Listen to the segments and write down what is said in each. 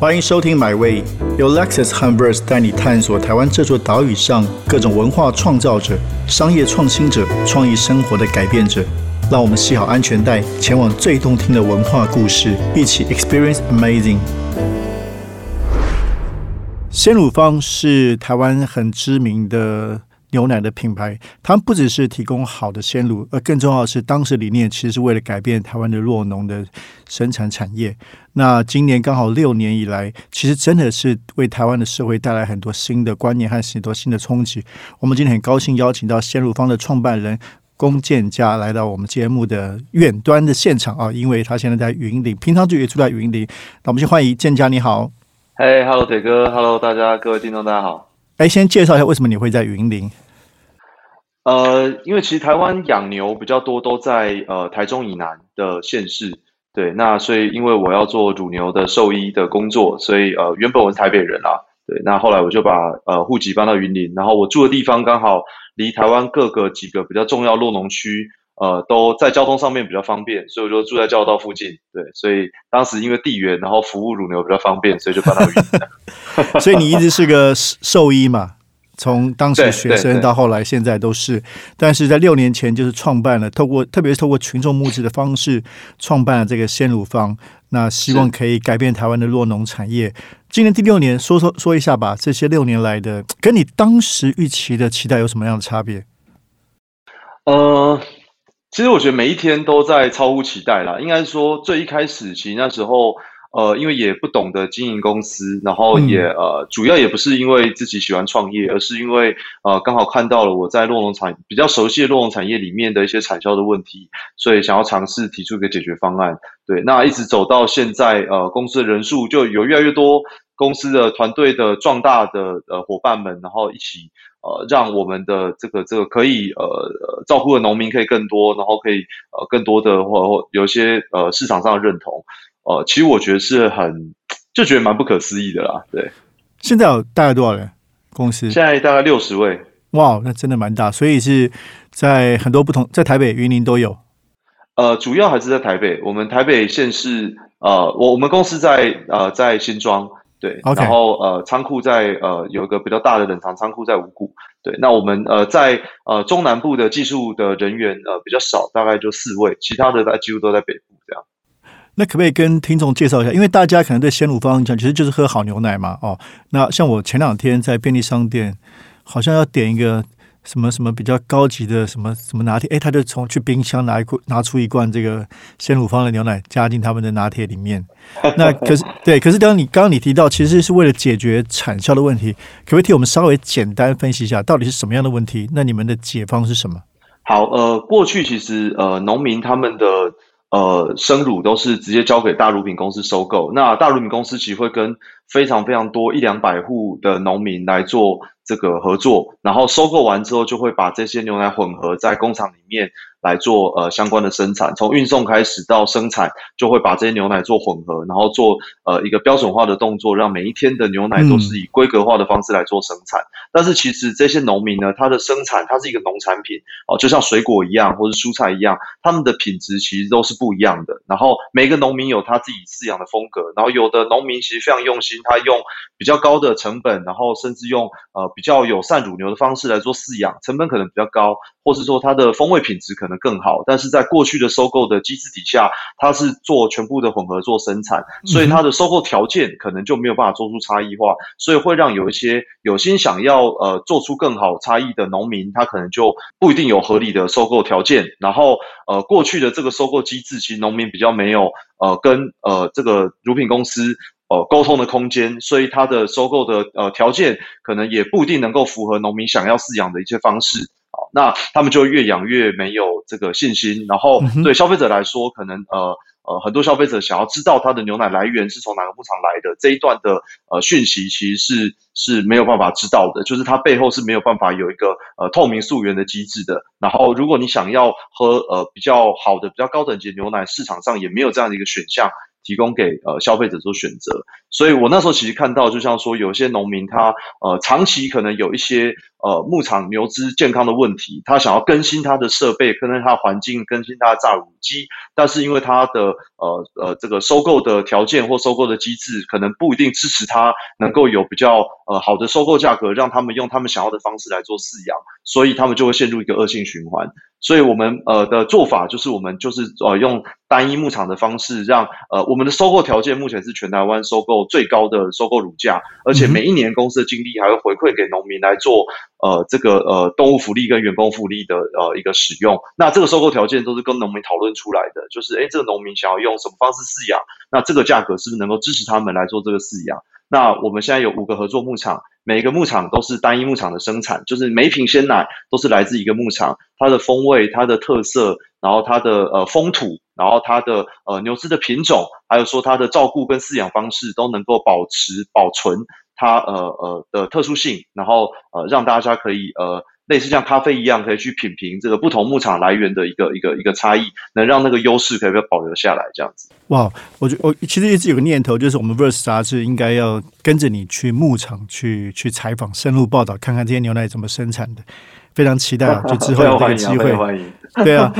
欢迎收听 My Way，由 Lexus h u m b e r s 带你探索台湾这座岛屿上各种文化创造者、商业创新者、创意生活的改变者。让我们系好安全带，前往最动听的文化故事，一起 Experience Amazing。鲜乳坊是台湾很知名的。牛奶的品牌，他们不只是提供好的鲜乳，而更重要的是，当时理念其实是为了改变台湾的弱农的生产产业。那今年刚好六年以来，其实真的是为台湾的社会带来很多新的观念和许多新的冲击。我们今天很高兴邀请到鲜乳坊的创办人龚建家来到我们节目的远端的现场啊，因为他现在在云林，平常就也住在云林。那我们先欢迎建家，你好。嘿，Hello，铁哥，Hello，大家各位听众，大家好。哎，先介绍一下为什么你会在云林？呃，因为其实台湾养牛比较多，都在呃台中以南的县市。对，那所以因为我要做乳牛的兽医的工作，所以呃原本我是台北人啊。对，那后来我就把呃户籍搬到云林，然后我住的地方刚好离台湾各个几个比较重要落农区，呃都在交通上面比较方便，所以我就住在交流道附近。对，所以当时因为地缘，然后服务乳牛比较方便，所以就搬到云林。所以你一直是个兽医嘛？从当时学生到后来现在都是，但是在六年前就是创办了，透过特别是透过群众募资的方式创办了这个鲜乳坊，那希望可以改变台湾的弱农产业。今年第六年，说说说一下吧，这些六年来的跟你当时预期的期待有什么样的差别？呃，其实我觉得每一天都在超乎期待啦。应该说最一开始，其实那时候。呃，因为也不懂得经营公司，然后也呃，主要也不是因为自己喜欢创业，而是因为呃，刚好看到了我在洛农产比较熟悉的洛农产业里面的一些产销的问题，所以想要尝试提出一个解决方案。对，那一直走到现在，呃，公司的人数就有越来越多，公司的团队的壮大的呃伙伴们，然后一起呃，让我们的这个这个可以呃照顾的农民可以更多，然后可以呃更多的或或有一些呃市场上的认同。呃，其实我觉得是很就觉得蛮不可思议的啦。对，现在有大概多少人？公司现在大概六十位。哇，那真的蛮大。所以是在很多不同，在台北、云林都有。呃，主要还是在台北。我们台北县市呃，我我们公司在呃在新庄，对。然后呃，仓库在呃有一个比较大的冷藏仓库在五股。对，那我们呃在呃中南部的技术的人员呃比较少，大概就四位，其他的大几乎都在北部这样。那可不可以跟听众介绍一下？因为大家可能对鲜乳方讲，其实就是喝好牛奶嘛。哦，那像我前两天在便利商店，好像要点一个什么什么比较高级的什么什么拿铁，哎，他就从去冰箱拿一罐拿出一罐这个鲜乳方的牛奶，加进他们的拿铁里面。那可是对，可是当你刚刚你提到，其实是为了解决产销的问题，可不可以替我们稍微简单分析一下，到底是什么样的问题？那你们的解方是什么？好，呃，过去其实呃，农民他们的。呃，生乳都是直接交给大乳品公司收购，那大乳品公司其实会跟非常非常多一两百户的农民来做这个合作，然后收购完之后就会把这些牛奶混合在工厂里面。来做呃相关的生产，从运送开始到生产，就会把这些牛奶做混合，然后做呃一个标准化的动作，让每一天的牛奶都是以规格化的方式来做生产。但是其实这些农民呢，他的生产它是一个农产品哦，就像水果一样或者蔬菜一样，他们的品质其实都是不一样的。然后每个农民有他自己饲养的风格，然后有的农民其实非常用心，他用比较高的成本，然后甚至用呃比较友善乳牛的方式来做饲养，成本可能比较高，或是说它的风味品质可。可能更好，但是在过去的收购的机制底下，它是做全部的混合做生产，所以它的收购条件可能就没有办法做出差异化，所以会让有一些有心想要呃做出更好差异的农民，他可能就不一定有合理的收购条件。然后呃过去的这个收购机制，其实农民比较没有呃跟呃这个乳品公司呃沟通的空间，所以它的收购的呃条件可能也不一定能够符合农民想要饲养的一些方式。那他们就越养越没有这个信心，然后对消费者来说，可能呃呃很多消费者想要知道他的牛奶来源是从哪个牧场来的这一段的呃讯息，其实是是没有办法知道的，就是它背后是没有办法有一个呃透明溯源的机制的。然后如果你想要喝呃比较好的、比较高等级牛奶，市场上也没有这样的一个选项提供给呃消费者做选择。所以我那时候其实看到，就像说有些农民他呃长期可能有一些呃牧场牛只健康的问题，他想要更新他的设备，更新他的环境，更新他的榨乳机，但是因为他的呃呃这个收购的条件或收购的机制，可能不一定支持他能够有比较呃好的收购价格，让他们用他们想要的方式来做饲养，所以他们就会陷入一个恶性循环。所以我们呃的做法就是我们就是呃用单一牧场的方式，让呃我们的收购条件目前是全台湾收购最高的收购乳价，而且每一年公司的净利还会回馈给农民来做呃这个呃动物福利跟员工福利的呃一个使用。那这个收购条件都是跟农民讨论出来的，就是诶这个农民想要用什么方式饲养，那这个价格是不是能够支持他们来做这个饲养？那我们现在有五个合作牧场。每一个牧场都是单一牧场的生产，就是每一瓶鲜奶都是来自一个牧场，它的风味、它的特色，然后它的呃风土，然后它的呃牛只的品种，还有说它的照顾跟饲养方式都能够保持保存它呃呃的特殊性，然后呃让大家可以呃。类似像咖啡一样，可以去品评这个不同牧场来源的一个一个一个差异，能让那个优势可以被保留下来，这样子。哇，我觉我其实一直有个念头，就是我们 Verse 杂志应该要跟着你去牧场去去采访、深入报道，看看这些牛奶怎么生产的。非常期待啊！就之后 有这个机会，对啊，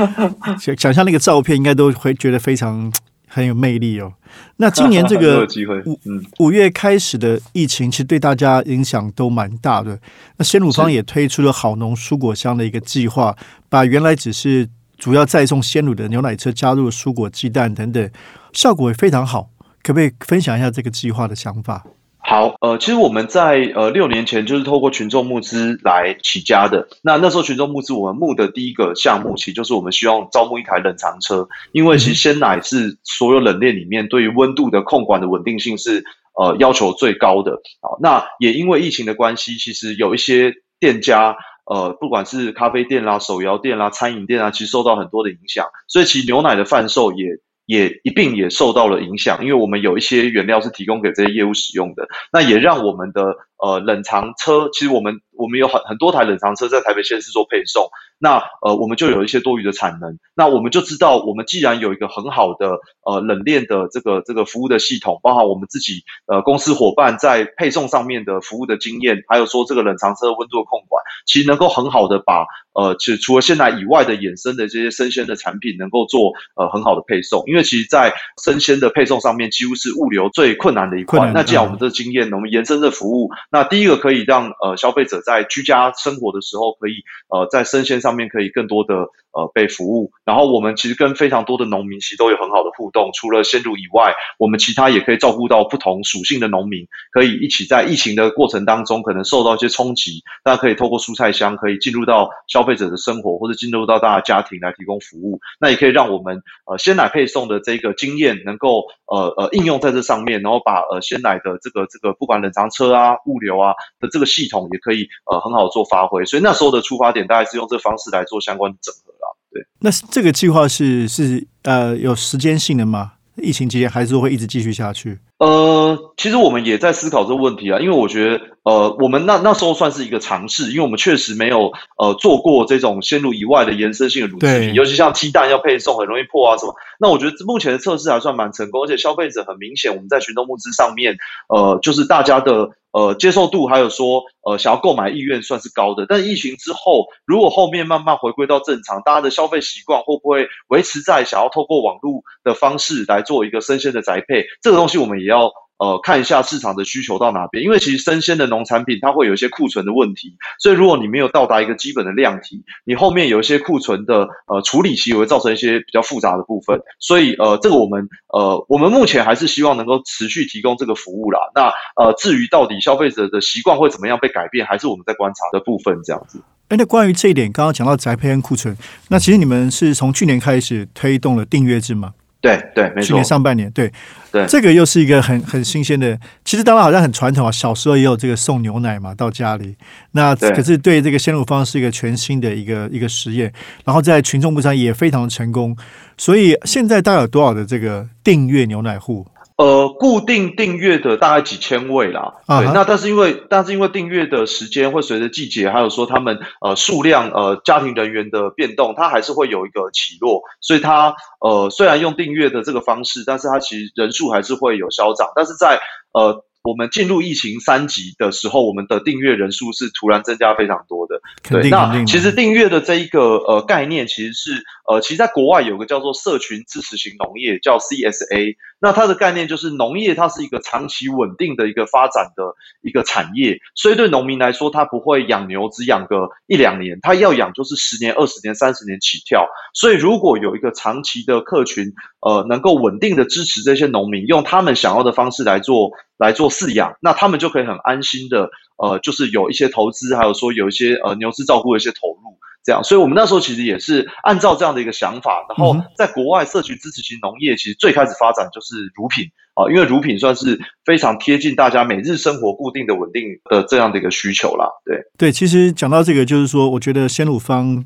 想想象那个照片，应该都会觉得非常。很有魅力哦。那今年这个 五五月开始的疫情，其实对大家影响都蛮大的。那鲜乳方也推出了好农蔬果箱的一个计划，把原来只是主要载送鲜乳的牛奶车加入蔬果、鸡蛋等等，效果也非常好。可不可以分享一下这个计划的想法？好，呃，其实我们在呃六年前就是透过群众募资来起家的。那那时候群众募资，我们募的第一个项目，其实就是我们希望招募一台冷藏车，因为其实鲜奶是所有冷链里面对于温度的控管的稳定性是呃要求最高的。好，那也因为疫情的关系，其实有一些店家，呃，不管是咖啡店啦、手摇店啦、餐饮店啊，其实受到很多的影响，所以其实牛奶的贩售也。也一并也受到了影响，因为我们有一些原料是提供给这些业务使用的，那也让我们的呃冷藏车，其实我们我们有很很多台冷藏车在台北县是做配送，那呃我们就有一些多余的产能，那我们就知道，我们既然有一个很好的呃冷链的这个这个服务的系统，包含我们自己呃公司伙伴在配送上面的服务的经验，还有说这个冷藏车温度的控管，其实能够很好的把。呃，其实除了现在以外的衍生的这些生鲜的产品，能够做呃很好的配送，因为其实，在生鲜的配送上面，几乎是物流最困难的一块。那既然我们这经验，我们延伸这服务，那第一个可以让呃消费者在居家生活的时候，可以呃在生鲜上面可以更多的呃被服务。然后我们其实跟非常多的农民其实都有很好的互动，除了鲜乳以外，我们其他也可以照顾到不同属性的农民，可以一起在疫情的过程当中，可能受到一些冲击，但可以透过蔬菜箱可以进入到消费。消费者的生活，或者进入到大家家庭来提供服务，那也可以让我们呃鲜奶配送的这个经验能够呃呃应用在这上面，然后把呃鲜奶的这个这个不管冷藏车啊、物流啊的这个系统也可以呃很好做发挥。所以那时候的出发点大概是用这方式来做相关整合啦。对，那这个计划是是呃有时间性的吗？疫情期间还是会一直继续下去？呃，其实我们也在思考这个问题啊，因为我觉得，呃，我们那那时候算是一个尝试，因为我们确实没有呃做过这种鲜乳以外的延伸性的乳制品，尤其像鸡蛋要配送很容易破啊什么。那我觉得目前的测试还算蛮成功，而且消费者很明显，我们在群众募资上面，呃，就是大家的。呃，接受度还有说，呃，想要购买意愿算是高的。但疫情之后，如果后面慢慢回归到正常，大家的消费习惯会不会维持在想要透过网络的方式来做一个生鲜的宅配？这个东西我们也要。呃，看一下市场的需求到哪边，因为其实生鲜的农产品它会有一些库存的问题，所以如果你没有到达一个基本的量体，你后面有一些库存的呃处理期，会造成一些比较复杂的部分。所以呃，这个我们呃，我们目前还是希望能够持续提供这个服务啦。那呃，至于到底消费者的习惯会怎么样被改变，还是我们在观察的部分这样子。哎，那关于这一点，刚刚讲到宅配跟库存，那其实你们是从去年开始推动了订阅制吗？对对，没错。去年上半年，对对，这个又是一个很很新鲜的。其实当然好像很传统啊，小时候也有这个送牛奶嘛到家里。那可是对这个鲜乳方是一个全新的一个一个实验，然后在群众部上也非常成功。所以现在大概有多少的这个订阅牛奶户？呃，固定订阅的大概几千位啦，对，那但是因为但是因为订阅的时间会随着季节，还有说他们呃数量呃家庭人员的变动，它还是会有一个起落，所以它呃虽然用订阅的这个方式，但是它其实人数还是会有消长，但是在呃。我们进入疫情三级的时候，我们的订阅人数是突然增加非常多的。对，那其实订阅的这一个呃概念，其实是呃，其实在国外有个叫做社群支持型农业，叫 CSA。那它的概念就是农业，它是一个长期稳定的一个发展的一个产业。所以对农民来说，他不会养牛只养个一两年，他要养就是十年、二十年、三十年起跳。所以如果有一个长期的客群，呃，能够稳定的支持这些农民，用他们想要的方式来做。来做饲养，那他们就可以很安心的，呃，就是有一些投资，还有说有一些呃牛只照顾的一些投入，这样。所以，我们那时候其实也是按照这样的一个想法，然后在国外社区支持型农业，其实最开始发展就是乳品啊，因为乳品算是非常贴近大家每日生活固定的稳定的这样的一个需求啦。对对，其实讲到这个，就是说，我觉得鲜乳方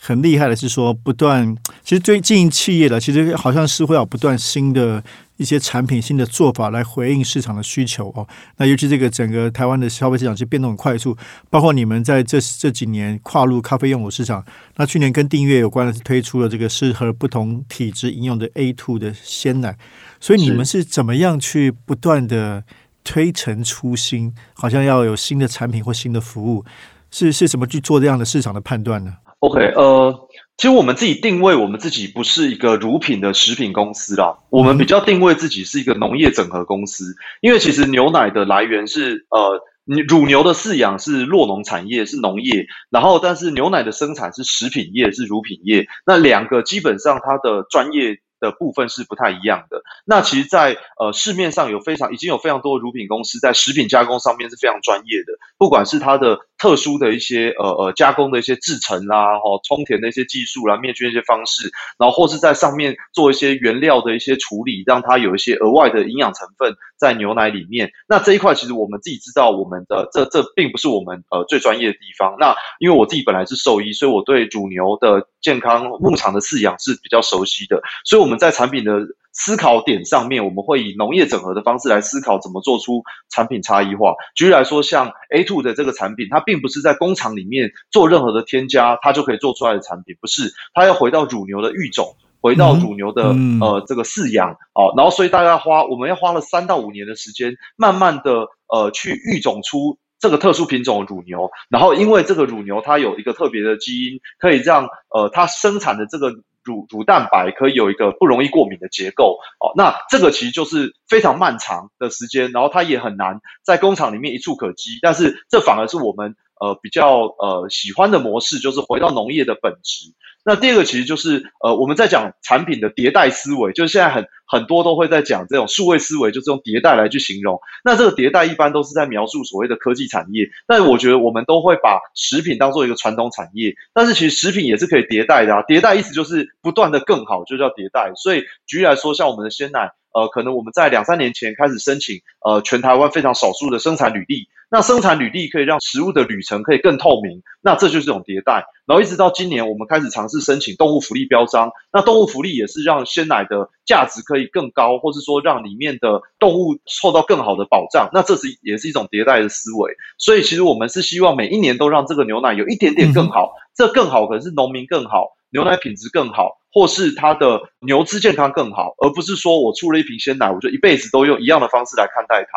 很厉害的是说，不断其实最经营企业的，其实好像是会有不断新的。一些产品新的做法来回应市场的需求哦，那尤其这个整个台湾的消费市场其实变动很快速，包括你们在这这几年跨入咖啡用的市场，那去年跟订阅有关的是推出了这个适合不同体质饮用的 A two 的鲜奶，所以你们是怎么样去不断的推陈出新，好像要有新的产品或新的服务，是是怎么去做这样的市场的判断呢？OK，呃。其实我们自己定位，我们自己不是一个乳品的食品公司啦，我们比较定位自己是一个农业整合公司。因为其实牛奶的来源是呃，乳牛的饲养是酪农产业，是农业，然后但是牛奶的生产是食品业，是乳品业。那两个基本上它的专业。的部分是不太一样的。那其实，在呃市面上有非常已经有非常多的乳品公司在食品加工上面是非常专业的，不管是它的特殊的一些呃呃加工的一些制成啦，哦充填的一些技术啦，灭菌一些方式，然后或是在上面做一些原料的一些处理，让它有一些额外的营养成分在牛奶里面。那这一块其实我们自己知道，我们的这这并不是我们呃最专业的地方。那因为我自己本来是兽医，所以我对乳牛的健康牧场的饲养是比较熟悉的，所以。我们在产品的思考点上面，我们会以农业整合的方式来思考怎么做出产品差异化。举例来说，像 A two 的这个产品，它并不是在工厂里面做任何的添加，它就可以做出来的产品，不是，它要回到乳牛的育种，回到乳牛的呃这个饲养哦，然后所以大家花我们要花了三到五年的时间，慢慢的呃去育种出这个特殊品种的乳牛，然后因为这个乳牛它有一个特别的基因，可以让呃它生产的这个。乳乳蛋白可以有一个不容易过敏的结构。哦，那这个其实就是非常漫长的时间，然后它也很难在工厂里面一触可及，但是这反而是我们呃比较呃喜欢的模式，就是回到农业的本质。那第二个其实就是呃我们在讲产品的迭代思维，就是现在很很多都会在讲这种数位思维，就是用迭代来去形容。那这个迭代一般都是在描述所谓的科技产业，但我觉得我们都会把食品当做一个传统产业，但是其实食品也是可以迭代的啊。迭代意思就是不断的更好，就叫迭代。所以举例来说，像我们的鲜奶，呃，可能我们在两三年前开始申请呃全台湾非常少数的生产履历。那生产履历可以让食物的旅程可以更透明，那这就是一种迭代。然后一直到今年，我们开始尝试申请动物福利标章。那动物福利也是让鲜奶的价值可以更高，或是说让里面的动物受到更好的保障。那这是也是一种迭代的思维。所以其实我们是希望每一年都让这个牛奶有一点点更好。这更好可能是农民更好，牛奶品质更好，或是它的牛只健康更好，而不是说我出了一瓶鲜奶，我就一辈子都用一样的方式来看待它。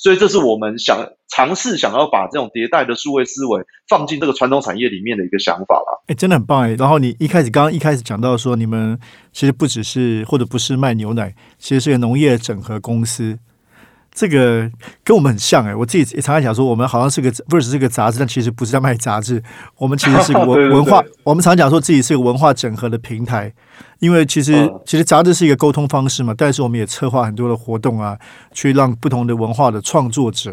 所以这是我们想尝试想要把这种迭代的数位思维放进这个传统产业里面的一个想法了。哎，真的很棒哎！然后你一开始刚刚一开始讲到说，你们其实不只是或者不是卖牛奶，其实是个农业整合公司。这个跟我们很像哎，我自己也常常想说，我们好像是个不是是个杂志，但其实不是在卖杂志，我们其实是个文 文化。我们常讲说自己是个文化整合的平台，因为其实其实杂志是一个沟通方式嘛，但是我们也策划很多的活动啊，去让不同的文化的创作者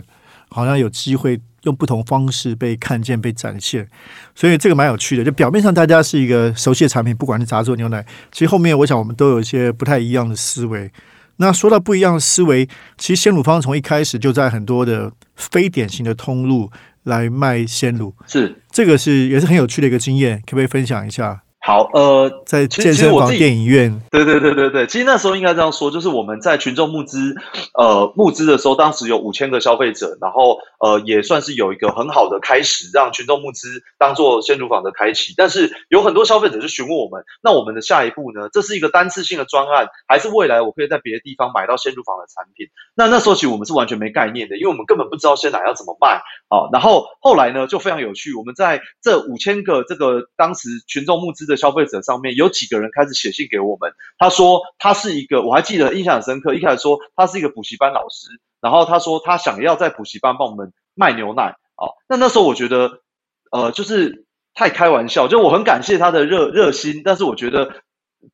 好像有机会用不同方式被看见、被展现，所以这个蛮有趣的。就表面上大家是一个熟悉的产品，不管是杂志、牛奶，其实后面我想我们都有一些不太一样的思维。那说到不一样的思维，其实鲜乳方从一开始就在很多的非典型的通路来卖鲜乳，是这个是也是很有趣的一个经验，可不可以分享一下？好，呃，在健身房、电影院，对对对对对，其实那时候应该这样说，就是我们在群众募资，呃，募资的时候，当时有五千个消费者，然后呃，也算是有一个很好的开始，让群众募资当做鲜乳坊的开启。但是有很多消费者就询问我们，那我们的下一步呢？这是一个单次性的专案，还是未来我可以在别的地方买到鲜乳坊的产品？那那时候其实我们是完全没概念的，因为我们根本不知道鲜奶要怎么卖啊。然后后来呢，就非常有趣，我们在这五千个这个当时群众募资消费者上面。有几个人开始写信给我们，他说他是一个，我还记得印象很深刻。一开始说他是一个补习班老师，然后他说他想要在补习班帮我们卖牛奶啊。那那时候我觉得，呃，就是太开玩笑，就我很感谢他的热热心，但是我觉得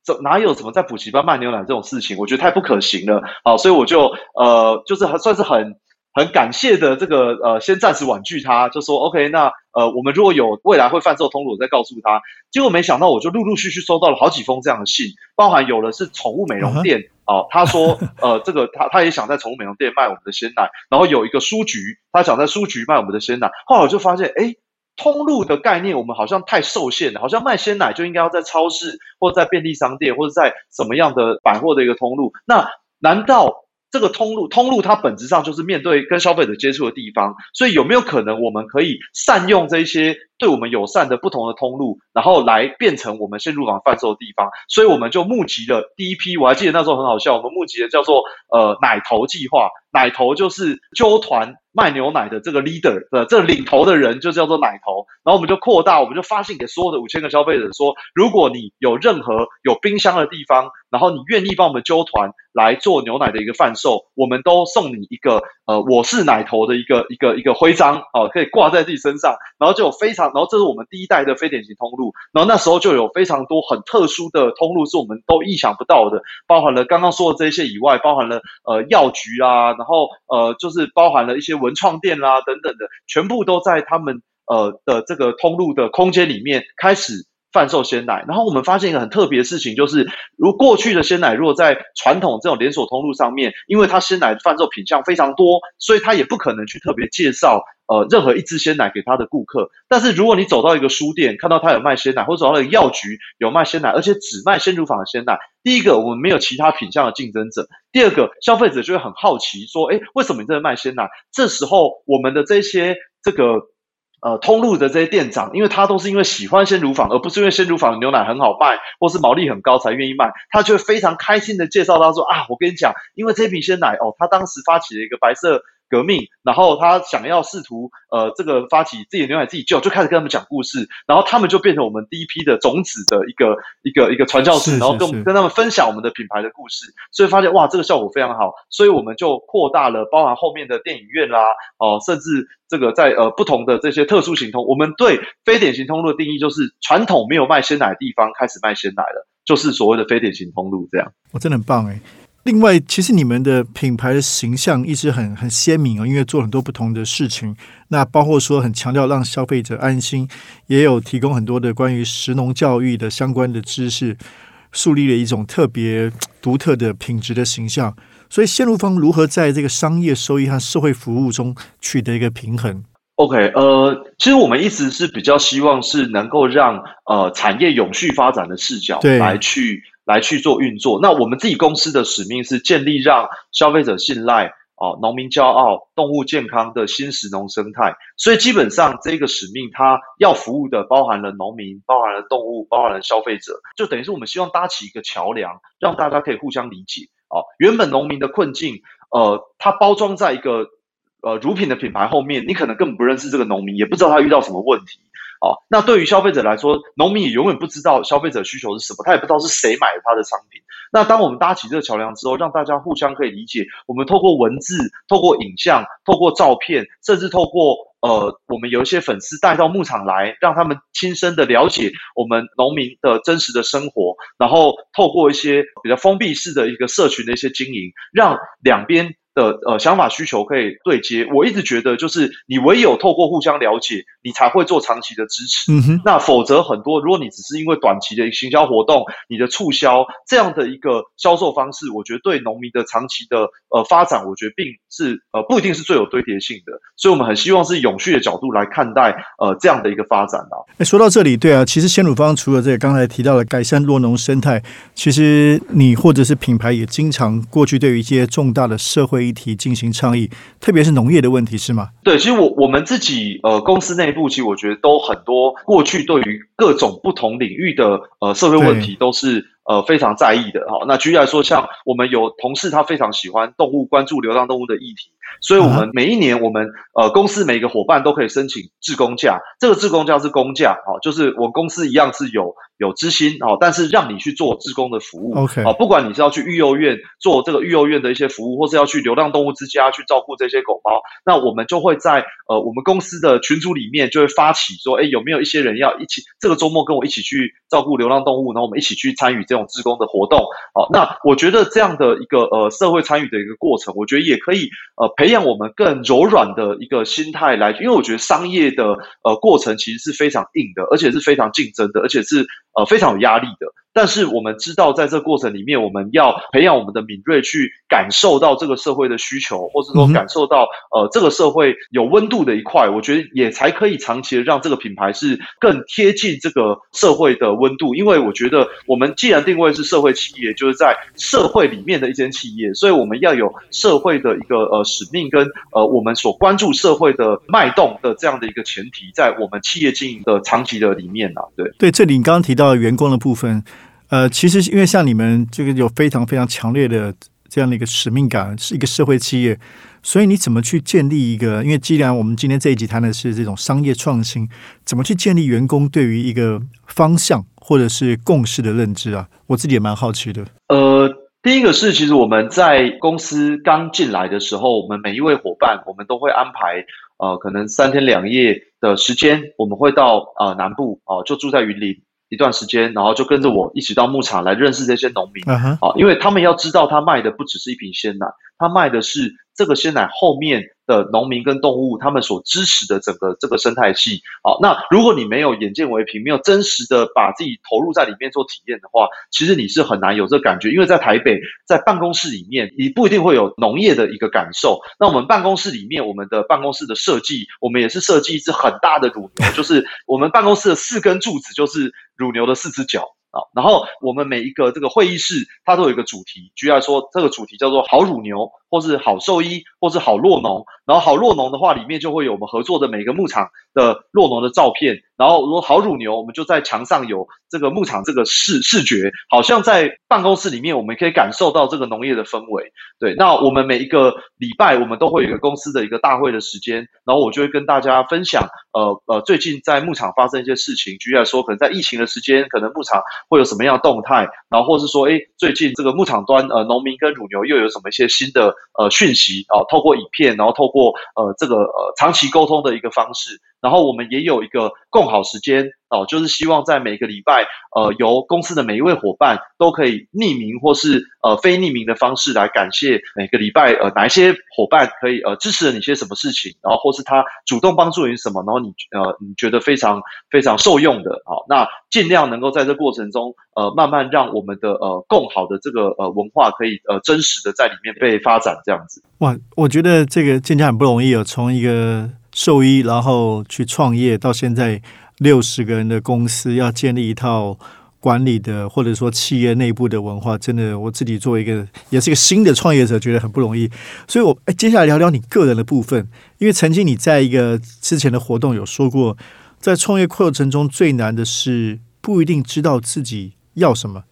怎哪有什么在补习班卖牛奶这种事情，我觉得太不可行了啊。所以我就呃，就是还算是很。很感谢的这个呃，先暂时婉拒他，就说 OK，那呃，我们如果有未来会贩售通路，我再告诉他。结果没想到，我就陆陆续续收到了好几封这样的信，包含有的是宠物美容店哦，他说呃，这个他他也想在宠物美容店卖我们的鲜奶，然后有一个书局，他想在书局卖我们的鲜奶。后来我就发现，哎，通路的概念我们好像太受限了，好像卖鲜奶就应该要在超市或者在便利商店或者在什么样的百货的一个通路？那难道？这个通路，通路它本质上就是面对跟消费者接触的地方，所以有没有可能我们可以善用这些对我们友善的不同的通路，然后来变成我们先入网贩售的地方？所以我们就募集了第一批，我还记得那时候很好笑，我们募集的叫做呃奶头计划，奶头就是揪团。卖牛奶的这个 leader 的这领头的人就叫做奶头，然后我们就扩大，我们就发信给所有的五千个消费者说，如果你有任何有冰箱的地方，然后你愿意帮我们揪团来做牛奶的一个贩售，我们都送你一个呃我是奶头的一个一个一个徽章哦，可以挂在自己身上，然后就有非常，然后这是我们第一代的非典型通路，然后那时候就有非常多很特殊的通路是我们都意想不到的，包含了刚刚说的这些以外，包含了呃药局啊，然后呃就是包含了一些。文创店啦，等等的，全部都在他们呃的这个通路的空间里面开始贩售鲜奶。然后我们发现一个很特别的事情，就是如过去的鲜奶，如果在传统这种连锁通路上面，因为它鲜奶贩售品相非常多，所以它也不可能去特别介绍呃任何一支鲜奶给他的顾客。但是如果你走到一个书店，看到他有卖鲜奶，或者走到一个药局有卖鲜奶，而且只卖鲜乳坊的鲜奶。第一个，我们没有其他品相的竞争者；第二个，消费者就会很好奇，说：“哎，为什么你在卖鲜奶？”这时候，我们的这些这个呃通路的这些店长，因为他都是因为喜欢鲜乳坊，而不是因为鲜乳坊的牛奶很好卖，或是毛利很高才愿意卖，他就会非常开心的介绍他说：“啊，我跟你讲，因为这瓶鲜奶哦，他当时发起了一个白色。”革命，然后他想要试图呃这个发起自己的牛奶自己救，就开始跟他们讲故事，然后他们就变成我们第一批的种子的一个一个一个传教士，然后跟跟他们分享我们的品牌的故事，所以发现哇这个效果非常好，所以我们就扩大了，包含后面的电影院啦，哦甚至这个在呃不同的这些特殊行通，我们对非典型通路的定义就是传统没有卖鲜奶的地方开始卖鲜奶了，就是所谓的非典型通路这样。我真的很棒哎。另外，其实你们的品牌的形象一直很很鲜明哦，因为做很多不同的事情。那包括说很强调让消费者安心，也有提供很多的关于食农教育的相关的知识，树立了一种特别独特的品质的形象。所以，线路方如何在这个商业收益和社会服务中取得一个平衡？OK，呃，其实我们一直是比较希望是能够让呃产业永续发展的视角来去。来去做运作。那我们自己公司的使命是建立让消费者信赖、哦，农民骄傲、动物健康的新食农生态。所以基本上这个使命，它要服务的包含了农民、包含了动物、包含了消费者，就等于是我们希望搭起一个桥梁，让大家可以互相理解。哦，原本农民的困境，呃，它包装在一个呃乳品的品牌后面，你可能根本不认识这个农民，也不知道他遇到什么问题。哦，那对于消费者来说，农民也永远不知道消费者需求是什么，他也不知道是谁买了他的商品。那当我们搭起这个桥梁之后，让大家互相可以理解，我们透过文字、透过影像、透过照片，甚至透过呃，我们有一些粉丝带到牧场来，让他们亲身的了解我们农民的真实的生活，然后透过一些比较封闭式的一个社群的一些经营，让两边的呃想法需求可以对接。我一直觉得，就是你唯有透过互相了解，你才会做长期的支持。嗯哼，那否则很多，如果你只是因为短期的行销活动，你的促销这样的一个销售方式，我觉得对农民的长期的呃发展，我觉得并是呃不一定是最有堆叠性的。所以我们很希望是永续的角度来看待呃这样的一个发展啊。哎，说到这里，对啊，其实鲜乳方除了这个刚才提到的改善落农生态，其实你或者是品牌也经常过去对于一些重大的社会议题进行倡议，特别是农业的问题，是吗？对，其实我我们自己呃公司内部，其实我觉得都很多过去对于各种不同领域的呃社会问题都是呃非常在意的哈。那举例来说，像我们有同事他非常喜欢动物，关注流浪动物的议题。所以，我们每一年，我们呃公司每个伙伴都可以申请志工假。这个志工假是公假，哦，就是我公司一样是有有资薪，哦，但是让你去做志工的服务，OK，哦，不管你是要去育幼院做这个育幼院的一些服务，或是要去流浪动物之家去照顾这些狗猫，那我们就会在呃我们公司的群组里面就会发起说，哎，有没有一些人要一起这个周末跟我一起去照顾流浪动物，然后我们一起去参与这种志工的活动，好，那我觉得这样的一个呃社会参与的一个过程，我觉得也可以呃培养我们更柔软的一个心态来，因为我觉得商业的呃过程其实是非常硬的，而且是非常竞争的，而且是呃非常有压力的。但是我们知道，在这个过程里面，我们要培养我们的敏锐，去感受到这个社会的需求，或者说感受到呃这个社会有温度的一块，我觉得也才可以长期的让这个品牌是更贴近这个社会的温度。因为我觉得我们既然定位是社会企业，就是在社会里面的一间企业，所以我们要有社会的一个呃使命跟呃我们所关注社会的脉动的这样的一个前提，在我们企业经营的长期的里面啊，对对，这里你刚刚提到员工的部分。呃，其实因为像你们这个有非常非常强烈的这样的一个使命感，是一个社会企业，所以你怎么去建立一个？因为既然我们今天这一集谈的是这种商业创新，怎么去建立员工对于一个方向或者是共识的认知啊？我自己也蛮好奇的。呃，第一个是，其实我们在公司刚进来的时候，我们每一位伙伴，我们都会安排呃，可能三天两夜的时间，我们会到呃南部哦，就住在云林。一段时间，然后就跟着我一起到牧场来认识这些农民啊，因为他们要知道，他卖的不只是一瓶鲜奶，他卖的是。这个鲜奶后面的农民跟动物，他们所支持的整个这个生态系，好，那如果你没有眼见为凭，没有真实的把自己投入在里面做体验的话，其实你是很难有这感觉。因为在台北，在办公室里面，你不一定会有农业的一个感受。那我们办公室里面，我们的办公室的设计，我们也是设计一只很大的乳牛，就是我们办公室的四根柱子就是乳牛的四只脚。啊，然后我们每一个这个会议室，它都有一个主题，举例来说，这个主题叫做“好乳牛”或是“好兽医”或是“好洛农”。然后“好洛农”的话，里面就会有我们合作的每个牧场的洛农的照片。然后如果好乳牛，我们就在墙上有这个牧场这个视视觉，好像在办公室里面，我们可以感受到这个农业的氛围。对，那我们每一个礼拜，我们都会有一个公司的一个大会的时间，然后我就会跟大家分享，呃呃，最近在牧场发生一些事情，举例来说，可能在疫情的时间，可能牧场。会有什么样的动态？然后或是说，哎，最近这个牧场端，呃，农民跟乳牛又有什么一些新的呃讯息啊？透过影片，然后透过呃这个呃长期沟通的一个方式。然后我们也有一个共好时间哦，就是希望在每个礼拜，呃，由公司的每一位伙伴都可以匿名或是呃非匿名的方式来感谢每个礼拜呃哪一些伙伴可以呃支持了你些什么事情，然后或是他主动帮助你什么，然后你呃你觉得非常非常受用的，好，那尽量能够在这过程中呃慢慢让我们的呃共好的这个呃文化可以呃真实的在里面被发展这样子。哇，我觉得这个进家很不容易哦，从一个。兽医，然后去创业，到现在六十个人的公司，要建立一套管理的或者说企业内部的文化，真的我自己作为一个也是一个新的创业者，觉得很不容易。所以，我哎，接下来聊聊你个人的部分，因为曾经你在一个之前的活动有说过，在创业过程中最难的是不一定知道自己要什么，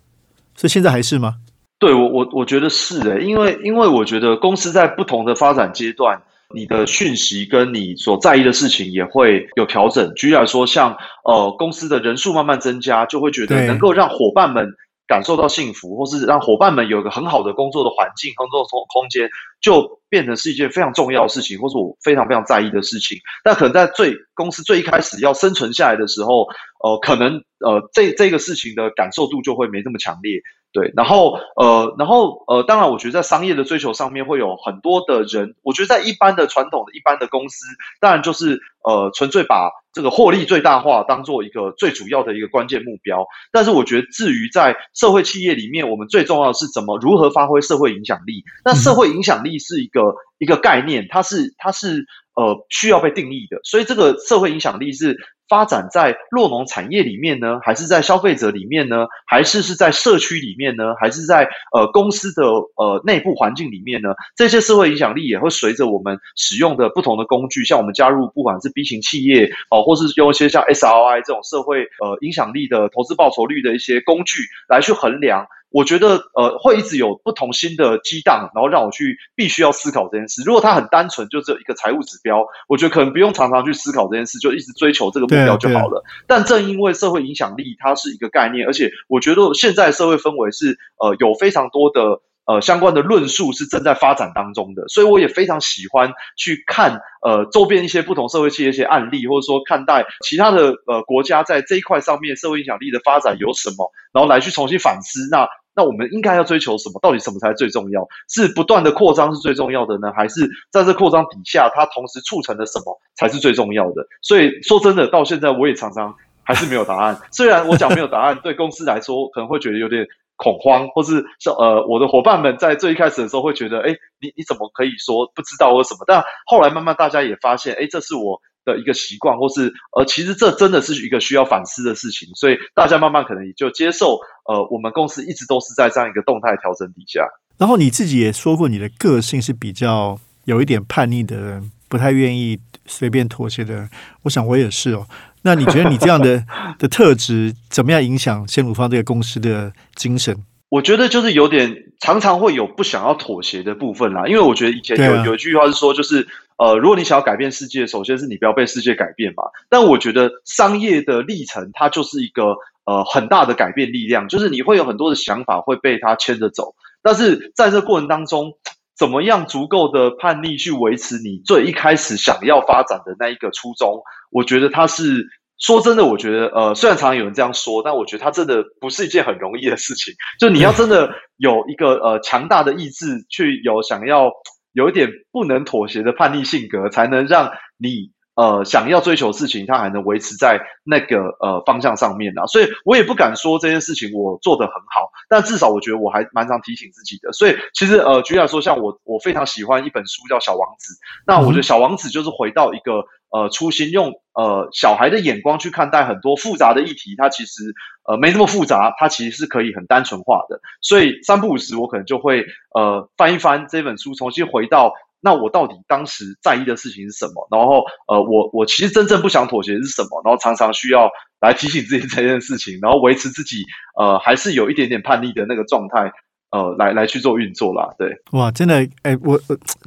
所以现在还是吗？对我，我我觉得是诶，因为因为我觉得公司在不同的发展阶段。你的讯息跟你所在意的事情也会有调整。举例来说，像呃公司的人数慢慢增加，就会觉得能够让伙伴们感受到幸福，或是让伙伴们有一个很好的工作的环境、工作空空间，就变成是一件非常重要的事情，或是我非常非常在意的事情。但可能在最公司最一开始要生存下来的时候，呃，可能呃这这个事情的感受度就会没那么强烈。对，然后呃，然后呃，当然，我觉得在商业的追求上面会有很多的人，我觉得在一般的传统的一般的公司，当然就是呃，纯粹把这个获利最大化当做一个最主要的一个关键目标。但是我觉得，至于在社会企业里面，我们最重要的是怎么如何发挥社会影响力。那社会影响力是一个一个概念，它是它是呃需要被定义的，所以这个社会影响力是。发展在落农产业里面呢，还是在消费者里面呢，还是是在社区里面呢，还是在呃公司的呃内部环境里面呢？这些社会影响力也会随着我们使用的不同的工具，像我们加入不管是 B 型企业哦，或是用一些像 SRI 这种社会呃影响力的投资报酬率的一些工具来去衡量。我觉得呃会一直有不同新的激荡，然后让我去必须要思考这件事。如果它很单纯，就只有一个财务指标，我觉得可能不用常常去思考这件事，就一直追求这个目标就好了。但正因为社会影响力它是一个概念，而且我觉得现在社会氛围是呃有非常多的呃相关的论述是正在发展当中的，所以我也非常喜欢去看呃周边一些不同社会企业一些案例，或者说看待其他的呃国家在这一块上面社会影响力的发展有什么，然后来去重新反思那。那我们应该要追求什么？到底什么才最重要？是不断的扩张是最重要的呢，还是在这扩张底下，它同时促成了什么才是最重要的？所以说真的，到现在我也常常还是没有答案。虽然我讲没有答案，对公司来说可能会觉得有点恐慌，或是呃，我的伙伴们在最一开始的时候会觉得，哎，你你怎么可以说不知道或什么？但后来慢慢大家也发现，哎，这是我。的一个习惯，或是呃，其实这真的是一个需要反思的事情，所以大家慢慢可能也就接受，呃，我们公司一直都是在这样一个动态调整底下。然后你自己也说过，你的个性是比较有一点叛逆的人，不太愿意随便妥协的。我想我也是哦。那你觉得你这样的 的特质怎么样影响鲜乳方这个公司的精神？我觉得就是有点常常会有不想要妥协的部分啦，因为我觉得以前有有一句话是说，就是呃，如果你想要改变世界，首先是你不要被世界改变嘛。但我觉得商业的历程它就是一个呃很大的改变力量，就是你会有很多的想法会被它牵着走，但是在这过程当中，怎么样足够的叛逆去维持你最一开始想要发展的那一个初衷？我觉得它是。说真的，我觉得，呃，虽然常常有人这样说，但我觉得它真的不是一件很容易的事情。就你要真的有一个呃强大的意志，去有想要有一点不能妥协的叛逆性格，才能让你呃想要追求事情，它还能维持在那个呃方向上面啊。所以我也不敢说这件事情我做得很好，但至少我觉得我还蛮常提醒自己的。所以其实呃，举例来说，像我我非常喜欢一本书叫《小王子》，那我觉得《小王子》就是回到一个。呃，初心用呃小孩的眼光去看待很多复杂的议题，它其实呃没那么复杂，它其实是可以很单纯化的。所以三不五时，我可能就会呃翻一翻这本书，重新回到那我到底当时在意的事情是什么，然后呃我我其实真正不想妥协是什么，然后常常需要来提醒自己这件事情，然后维持自己呃还是有一点点叛逆的那个状态。呃，来来去做运作啦，对，哇，真的，哎，我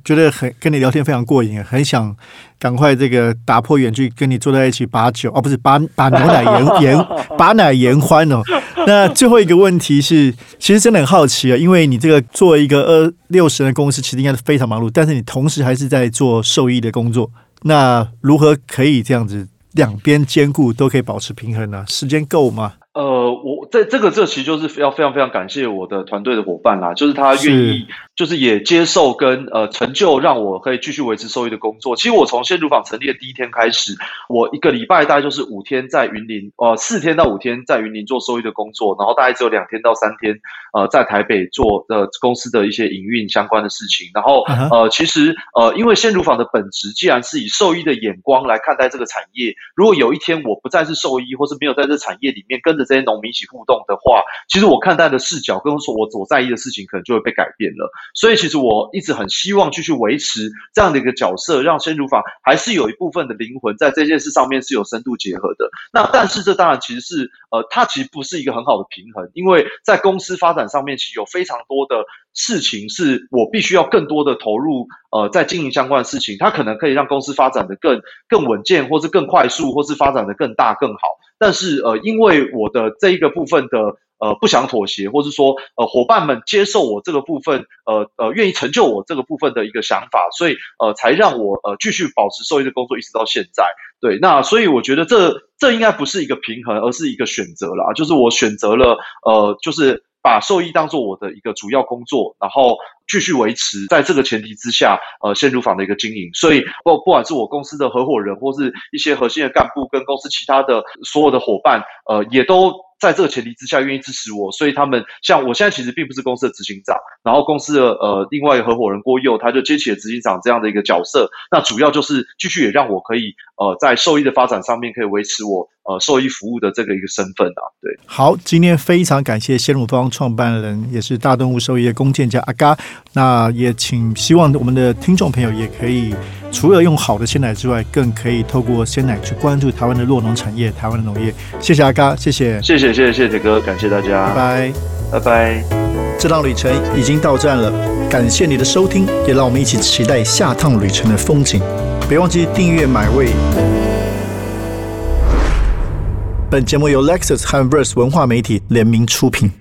觉得很跟你聊天非常过瘾，很想赶快这个打破远距跟你坐在一起把酒，哦，不是把把牛奶言言 把奶言欢哦。那最后一个问题是，其实真的很好奇啊，因为你这个作为一个二六十人的公司，其实应该是非常忙碌，但是你同时还是在做兽医的工作，那如何可以这样子两边兼顾，都可以保持平衡呢？时间够吗？呃，我在这个这其实就是要非常非常感谢我的团队的伙伴啦，就是他愿意，就是也接受跟呃成就，让我可以继续维持收益的工作。其实我从鲜乳坊成立的第一天开始，我一个礼拜大概就是五天在云林，呃，四天到五天在云林做收益的工作，然后大概只有两天到三天，呃，在台北做的公司的一些营运相关的事情。然后呃，其实呃，因为鲜乳坊的本质既然是以兽医的眼光来看待这个产业，如果有一天我不再是兽医，或是没有在这产业里面跟着。这些农民一起互动的话，其实我看待的视角跟所我所在意的事情，可能就会被改变了。所以，其实我一直很希望继续维持这样的一个角色，让鲜乳坊还是有一部分的灵魂在这件事上面是有深度结合的。那但是，这当然其实是呃，它其实不是一个很好的平衡，因为在公司发展上面，其实有非常多的事情是我必须要更多的投入呃，在经营相关的事情，它可能可以让公司发展的更更稳健，或是更快速，或是发展的更大更好。但是呃，因为我的这一个部分的呃不想妥协，或是说呃伙伴们接受我这个部分，呃呃愿意成就我这个部分的一个想法，所以呃才让我呃继续保持收益的工作一直到现在。对，那所以我觉得这这应该不是一个平衡，而是一个选择啦，就是我选择了呃就是把兽医当做我的一个主要工作，然后继续维持在这个前提之下，呃，鲜乳坊的一个经营。所以不不管是我公司的合伙人，或是一些核心的干部，跟公司其他的所有的伙伴，呃，也都。在这个前提之下，愿意支持我，所以他们像我现在其实并不是公司的执行长，然后公司的呃另外一个合伙人郭佑他就接起了执行长这样的一个角色，那主要就是继续也让我可以呃在兽医的发展上面可以维持我呃兽医服务的这个一个身份啊。对，好，今天非常感谢鲜乳方创办人，也是大动物兽医的弓箭家阿嘎，那也请希望我们的听众朋友也可以除了用好的鲜奶之外，更可以透过鲜奶去关注台湾的酪农产业、台湾的农业。谢谢阿嘎，谢谢，谢谢。谢谢谢铁哥，感谢大家，拜拜拜拜。这趟旅程已经到站了，感谢你的收听，也让我们一起期待下趟旅程的风景。别忘记订阅买位。本节目由 Lexus 和 Verse 文化媒体联名出品。